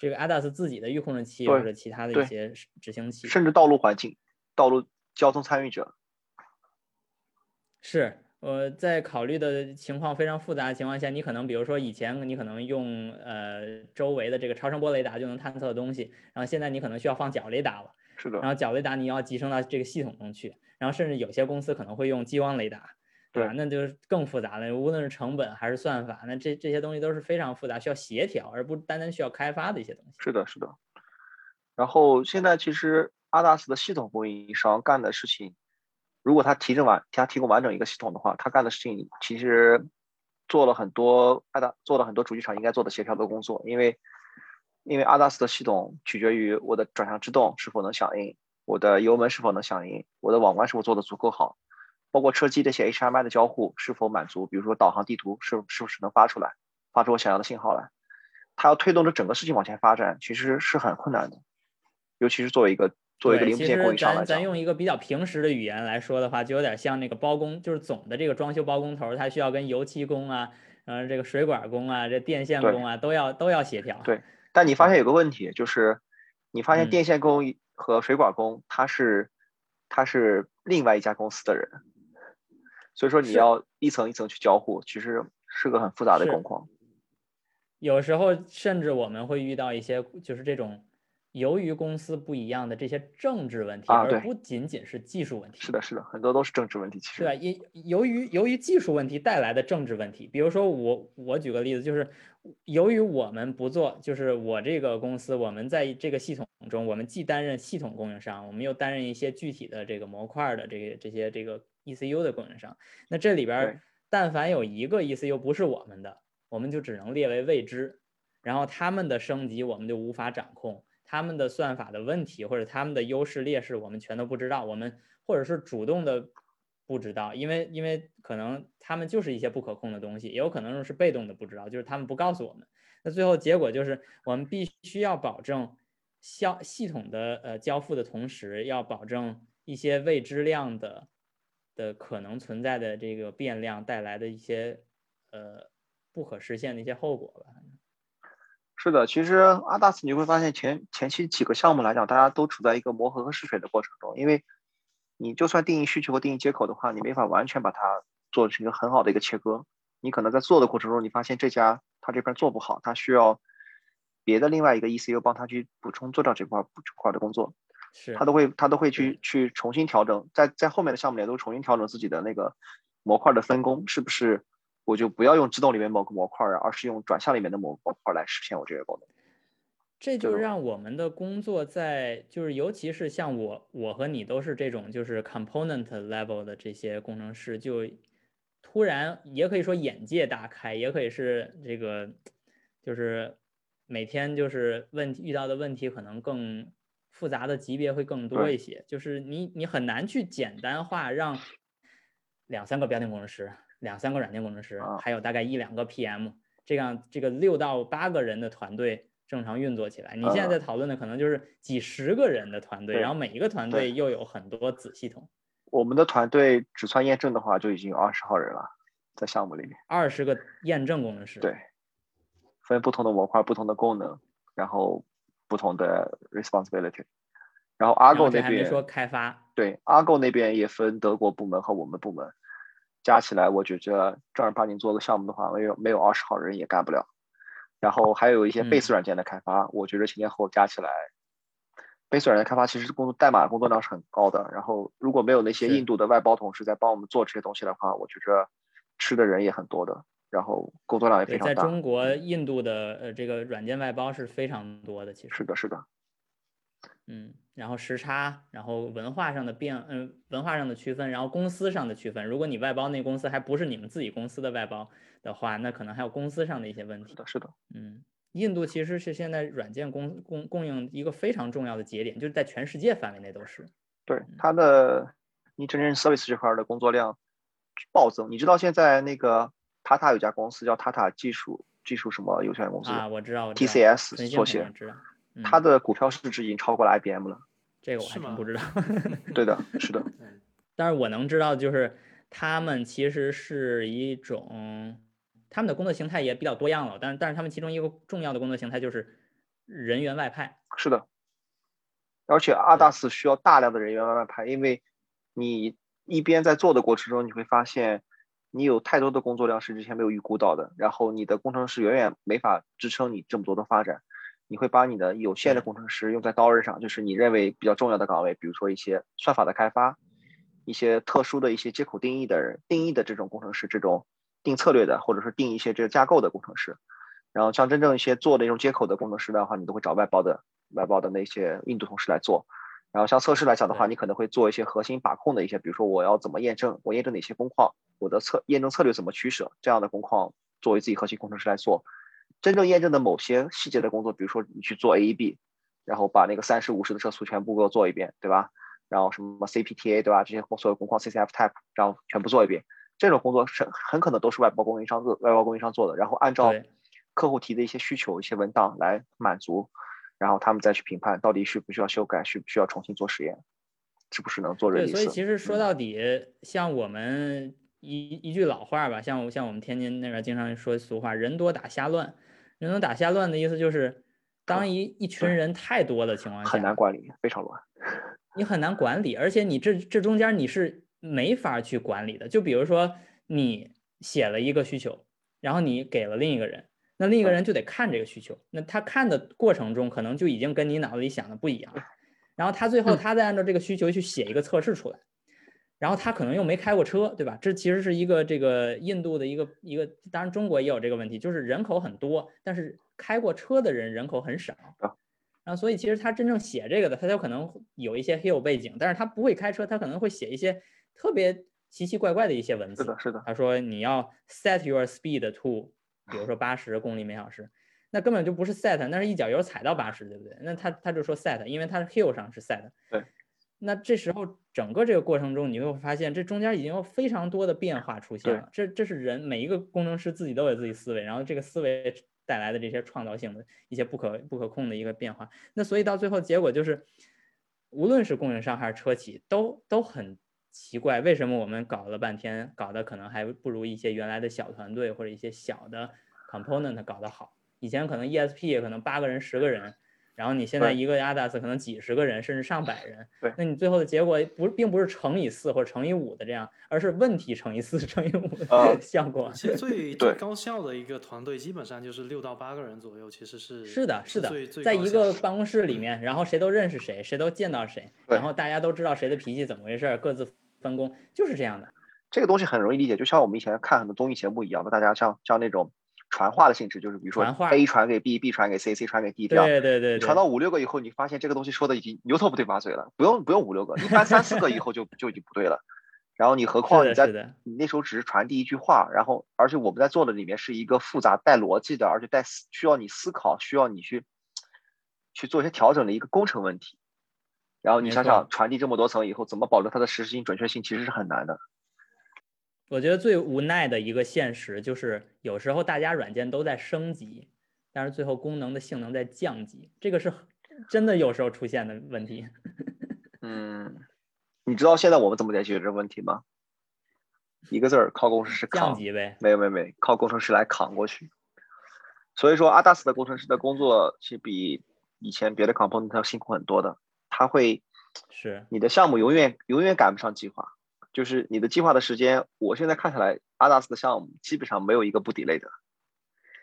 Speaker 2: 这个 ADAS 自己的预控制器或者其他的一些执行器，
Speaker 3: 甚至道路环境、道路交通参与者，
Speaker 2: 是呃，在考虑的情况非常复杂的情况下，你可能比如说以前你可能用呃周围的这个超声波雷达就能探测的东西，然后现在你可能需要放角雷达了，
Speaker 3: 是的，
Speaker 2: 然后角雷达你要集成到这个系统中去，然后甚至有些公司可能会用激光雷达。对吧？那就是更复杂了。无论是成本还是算法，那这这些东西都是非常复杂，需要协调，而不单单需要开发的一些东西。
Speaker 3: 是的，是的。然后现在其实阿达斯的系统供应商干的事情，如果他提供完，他提供完整一个系统的话，他干的事情其实做了很多阿达做了很多主机厂应该做的协调的工作。因为因为阿达斯的系统取决于我的转向制动是否能响应，我的油门是否能响应，我的网关是否做的足够好。包括车机这些 HMI 的交互是否满足？比如说导航地图是是不是能发出来，发出我想要的信号来？它要推动着整个事情往前发展，其实是很困难的。尤其是作为一个作为一个零部件供应商来，
Speaker 2: 咱咱用一个比较平时的语言来说的话，就有点像那个包工，就是总的这个装修包工头，他需要跟油漆工啊，嗯，这个水管工啊，这电线工啊，都要都要协调。
Speaker 3: 对，但你发现有个问题，就是你发现电线工和水管工他是他是另外一家公司的人。所以说你要一层一层去交互，其实是个很复杂的工况。
Speaker 2: 有时候甚至我们会遇到一些就是这种由于公司不一样的这些政治问题，而不仅仅是技术问题。
Speaker 3: 是的，是的，很多都是政治问题。其实
Speaker 2: 对由于由于技术问题带来的政治问题，比如说我我举个例子，就是由于我们不做，就是我这个公司，我们在这个系统中，我们既担任系统供应商，我们又担任一些具体的这个模块的这个这些这个。ECU 的供应商，那这里边但凡有一个 ECU 不是我们的，我们就只能列为未知，然后他们的升级我们就无法掌控，他们的算法的问题或者他们的优势劣势我们全都不知道，我们或者是主动的不知道，因为因为可能他们就是一些不可控的东西，也有可能是被动的不知道，就是他们不告诉我们，那最后结果就是我们必须要保证消系统的呃交付的同时，要保证一些未知量的。的可能存在的这个变量带来的一些呃不可实现的一些后果吧。
Speaker 3: 是的，其实阿达斯你会发现前前期几个项目来讲，大家都处在一个磨合和试水的过程中，因为你就算定义需求和定义接口的话，你没法完全把它做成一个很好的一个切割。你可能在做的过程中，你发现这家他这边做不好，他需要别的另外一个 ECU 帮他去补充做掉这块补这块的工作。他都会，他都会去去重新调整，在在后面的项目里都重新调整自己的那个模块的分工，是不是？我就不要用制动里面某个模块啊，而是用转向里面的某模块来实现我这个功能。
Speaker 2: 这就让我们的工作在，就是尤其是像我，我和你都是这种就是 component level 的这些工程师，就突然也可以说眼界大开，也可以是这个，就是每天就是问题遇到的问题可能更。复杂的级别会更多一些，就是你你很难去简单化，让两三个标定工程师、两三个软件工程师，还有大概一两个 PM，这样这个六到八个人的团队正常运作起来。你现在在讨论的可能就是几十个人的团队，然后每一个团队又有很多子系统。
Speaker 3: 我们的团队只算验证的话，就已经有二十号人了。在项目里面。
Speaker 2: 二十个验证工程师。
Speaker 3: 对，分不同的模块、不同的功能，然后不同的 responsibility。然后 Argo 那边
Speaker 2: 说开发，
Speaker 3: 对 Argo 那边也分德国部门和我们部门，加起来我觉着正儿八经做个项目的话，没有没有二十号人也干不了。然后还有一些 Base 软件的开发，我觉着前前后后加起来，Base 软件开发其实工作代码工作量是很高的。然后如果没有那些印度的外包同事在帮我们做这些东西的话，我觉着吃的人也很多的，然后工作量也非常
Speaker 2: 大。在中国，印度的呃这个软件外包是非常多的，其实
Speaker 3: 是的，是的。
Speaker 2: 嗯，然后时差，然后文化上的变，嗯，文化上的区分，然后公司上的区分。如果你外包那公司还不是你们自己公司的外包的话，那可能还有公司上的一些问题。
Speaker 3: 是的，是的。
Speaker 2: 嗯，印度其实是现在软件供供供应一个非常重要的节点，就是在全世界范围内都是。
Speaker 3: 对它的，你真正 service 这块的工作量暴增。你知道现在那个塔塔有家公司叫塔塔技术技术什么有限公司
Speaker 2: 啊？我知道
Speaker 3: ，TCS 缩写。
Speaker 2: 知道。
Speaker 3: 它的股票市值已经超过了 IBM 了，
Speaker 2: 这个我还真不知道。
Speaker 3: 对的，是的。
Speaker 2: 但是我能知道，就是他们其实是一种，他们的工作形态也比较多样了。但是，但是他们其中一个重要的工作形态就是人员外派。
Speaker 3: 是的。而且阿达斯需要大量的人员外派，因为你一边在做的过程中，你会发现你有太多的工作量是之前没有预估到的，然后你的工程师远远没法支撑你这么多的发展。你会把你的有限的工程师用在刀刃上，就是你认为比较重要的岗位，比如说一些算法的开发，一些特殊的一些接口定义的人，定义的这种工程师，这种定策略的，或者是定一些这个架构的工程师。然后像真正一些做那种接口的工程师的话，你都会找外包的外包的那些印度同事来做。然后像测试来讲的话，你可能会做一些核心把控的一些，比如说我要怎么验证，我验证哪些工况，我的测验证策略怎么取舍，这样的工况作为自己核心工程师来做。真正验证的某些细节的工作，比如说你去做 AEB，然后把那个三十五十的车速全部给我做一遍，对吧？然后什么 CPTA，对吧？这些所有工况 CCF type，然后全部做一遍。这种工作是很可能都是外包供应商做，外包供应商做的，然后按照客户提的一些需求、一些文档来满足，然后他们再去评判到底需不需要修改，需不需要重新做实验，是不是能做人。
Speaker 2: 对，所以其实说到底，像我们一一句老话吧，像像我们天津那边经常说俗话，人多打瞎乱。人能打瞎乱的意思就是，当一一群人太多的情况下，
Speaker 3: 很难管理，非常乱。
Speaker 2: 你很难管理，而且你这这中间你是没法去管理的。就比如说，你写了一个需求，然后你给了另一个人，那另一个人就得看这个需求。那他看的过程中，可能就已经跟你脑子里想的不一样了。然后他最后他再按照这个需求去写一个测试出来。然后他可能又没开过车，对吧？这其实是一个这个印度的一个一个，当然中国也有这个问题，就是人口很多，但是开过车的人人口很少。然后所以其实他真正写这个的，他就可能有一些 Hill 背景，但是他不会开车，他可能会写一些特别奇奇怪怪的一些文字。
Speaker 3: 是的，是的。
Speaker 2: 他说你要 set your speed to，比如说八十公里每小时，那根本就不是 set，那是一脚油踩到八十，对不对？那他他就说 set，因为他是 Hill 上是 set。
Speaker 3: 对。
Speaker 2: 那这时候，整个这个过程中，你会发现，这中间已经有非常多的变化出现了。这这是人每一个工程师自己都有自己思维，然后这个思维带来的这些创造性的一些不可不可控的一个变化。那所以到最后结果就是，无论是供应商还是车企，都都很奇怪，为什么我们搞了半天，搞得可能还不如一些原来的小团队或者一些小的 component 搞得好？以前可能 ESP 可能八个人、十个人。然后你现在一个 ADAS 可能几十个人，甚至上百人，
Speaker 3: 对，
Speaker 2: 那你最后的结果不并不是乘以四或者乘以五的这样，而是问题乘以四 乘以五的效果。
Speaker 1: 其实最最高效的一个团队基本上就是六到八个人左右，其实是
Speaker 2: 是的，是的，
Speaker 1: 在
Speaker 2: 在一个办公室里面，然后谁都认识谁，谁都见到谁，然后大家都知道谁的脾气怎么回事，各自分工，就是这样的。
Speaker 3: 这个东西很容易理解，就像我们以前看很多综艺节目一样的，大家像像那种。传话的性质就是，比如说 A 传给 B，B 传给 C，C 传给 D，这样。
Speaker 2: 对对对。
Speaker 3: 传到五六个以后，你发现这个东西说的已经牛头不对马嘴了，不用不用五六个，一般三四个以后就就已经不对了。然后你何况你在你那时候只是传递一句话，然后而且我们在做的里面是一个复杂带逻辑的，而且带需要你思考，需要你去去做一些调整的一个工程问题。然后你想想传递这么多层以后，怎么保证它的实时性、准确性，其实是很难的。
Speaker 2: 我觉得最无奈的一个现实就是，有时候大家软件都在升级，但是最后功能的性能在降级，这个是真的有时候出现的问题。
Speaker 3: 嗯，你知道现在我们怎么解决这个问题吗？一个字儿，靠工程师扛。
Speaker 2: 降级呗。
Speaker 3: 没有没有没有，靠工程师来扛过去。所以说，阿达斯的工程师的工作是比以前别的 component 要辛苦很多的。他会
Speaker 2: 是
Speaker 3: 你的项目永远永远赶不上计划，就是你的计划的时间。我现在看下来，阿达斯的项目基本上没有一个不 delay 的，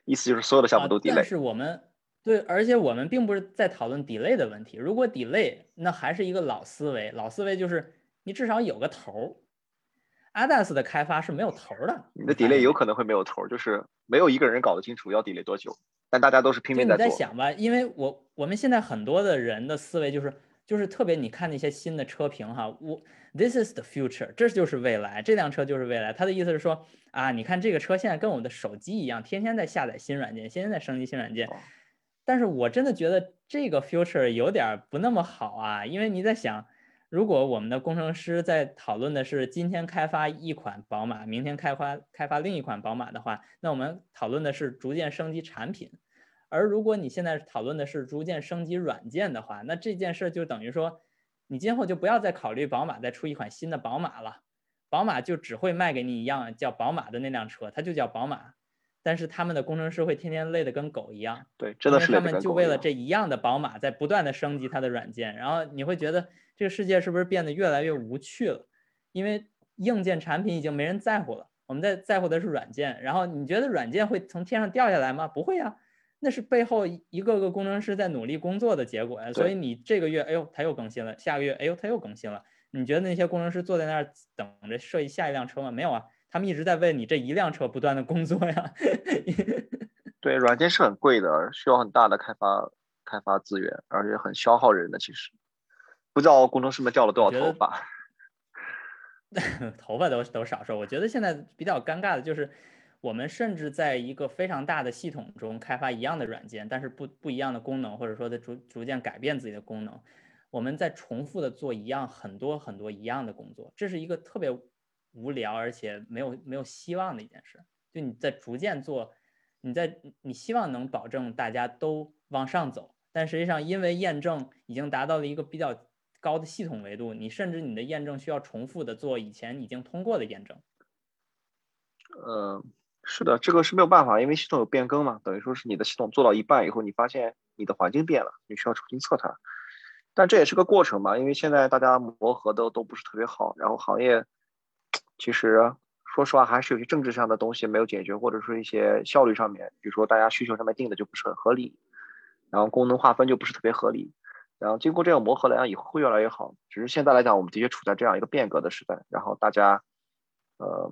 Speaker 3: 意思就是所有的项目都 delay。
Speaker 2: 但是我们对，而且我们并不是在讨论 delay 的问题。如果 delay，那还是一个老思维，老思维就是你至少有个头儿。阿达斯的开发是没有头的，
Speaker 3: 你的 delay 有可能会没有头，就是没有一个人搞得清楚要 delay 多久，但大家都是拼命
Speaker 2: 在
Speaker 3: 做。
Speaker 2: 你在想吧，因为我我们现在很多的人的思维就是就是特别，你看那些新的车评哈，我 this is the future，这就是未来，这辆车就是未来。他的意思是说啊，你看这个车现在跟我们的手机一样，天天在下载新软件，天天在升级新软件。但是我真的觉得这个 future 有点不那么好啊，因为你在想。如果我们的工程师在讨论的是今天开发一款宝马，明天开发开发另一款宝马的话，那我们讨论的是逐渐升级产品。而如果你现在讨论的是逐渐升级软件的话，那这件事就等于说，你今后就不要再考虑宝马再出一款新的宝马了，宝马就只会卖给你一样叫宝马的那辆车，它就叫宝马。但是他们的工程师会天天累得跟狗一样，
Speaker 3: 对，真的是
Speaker 2: 他们就为了这一样的宝马在不断的升级它的软件，然后你会觉得。这个世界是不是变得越来越无趣了？因为硬件产品已经没人在乎了，我们在在乎的是软件。然后你觉得软件会从天上掉下来吗？不会啊，那是背后一个个工程师在努力工作的结果呀。所以你这个月，哎呦，它又更新了；下个月，哎呦，它又更新了。你觉得那些工程师坐在那儿等着设计下一辆车吗？没有啊，他们一直在为你这一辆车不断的工作呀。
Speaker 3: 对，软件是很贵的，需要很大的开发开发资源，而且很消耗人的，其实。不知道工程师们掉了多少头发，
Speaker 2: 头发都都少说。我觉得现在比较尴尬的就是，我们甚至在一个非常大的系统中开发一样的软件，但是不不一样的功能，或者说在逐逐渐改变自己的功能。我们在重复的做一样很多很多一样的工作，这是一个特别无聊而且没有没有希望的一件事。就你在逐渐做，你在你希望能保证大家都往上走，但实际上因为验证已经达到了一个比较。高的系统维度，你甚至你的验证需要重复的做以前已经通过的验证。
Speaker 3: 呃，是的，这个是没有办法，因为系统有变更嘛，等于说是你的系统做到一半以后，你发现你的环境变了，你需要重新测它。但这也是个过程嘛，因为现在大家磨合的都不是特别好，然后行业其实说实话还是有些政治上的东西没有解决，或者说一些效率上面，比如说大家需求上面定的就不是很合理，然后功能划分就不是特别合理。然后经过这样磨合来讲，以后会越来越好。只是现在来讲，我们的确处在这样一个变革的时代，然后大家，呃，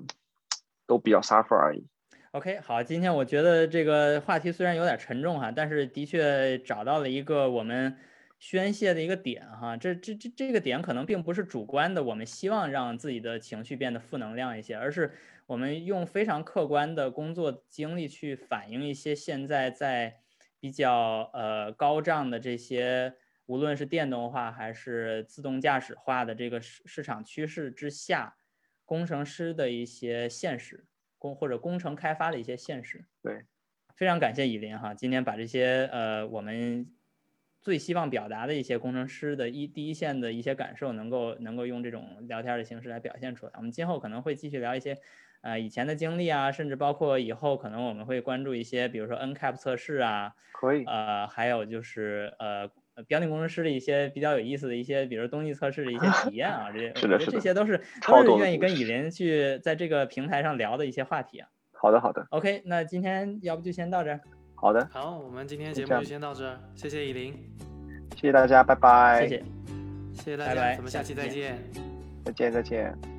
Speaker 3: 都比较 suffer 而已。
Speaker 2: OK，好，今天我觉得这个话题虽然有点沉重哈，但是的确找到了一个我们宣泄的一个点哈。这这这这个点可能并不是主观的，我们希望让自己的情绪变得负能量一些，而是我们用非常客观的工作经历去反映一些现在在比较呃高涨的这些。无论是电动化还是自动驾驶化的这个市市场趋势之下，工程师的一些现实工或者工程开发的一些现实。
Speaker 3: 对，
Speaker 2: 非常感谢以林哈，今天把这些呃我们最希望表达的一些工程师的一第一线的一些感受，能够能够用这种聊天的形式来表现出来。我们今后可能会继续聊一些呃以前的经历啊，甚至包括以后可能我们会关注一些，比如说 NCAP 测试啊，
Speaker 3: 可以，
Speaker 2: 呃，还有就是呃。标定工程师的一些比较有意思的一些，比如东西测试的一些 体验啊，这些我觉得这些都是都是愿意跟以林去在这个平台上聊的一些话题啊。
Speaker 3: 好的，好的。
Speaker 2: OK，那今天要不就先到这儿。
Speaker 3: 好的。
Speaker 1: 好，我们今天节目就先到这儿，谢谢以林，
Speaker 3: 谢谢大家，拜拜。
Speaker 2: 谢谢，
Speaker 1: 谢谢大家，拜拜咱们下期再见。
Speaker 3: 再见，再见。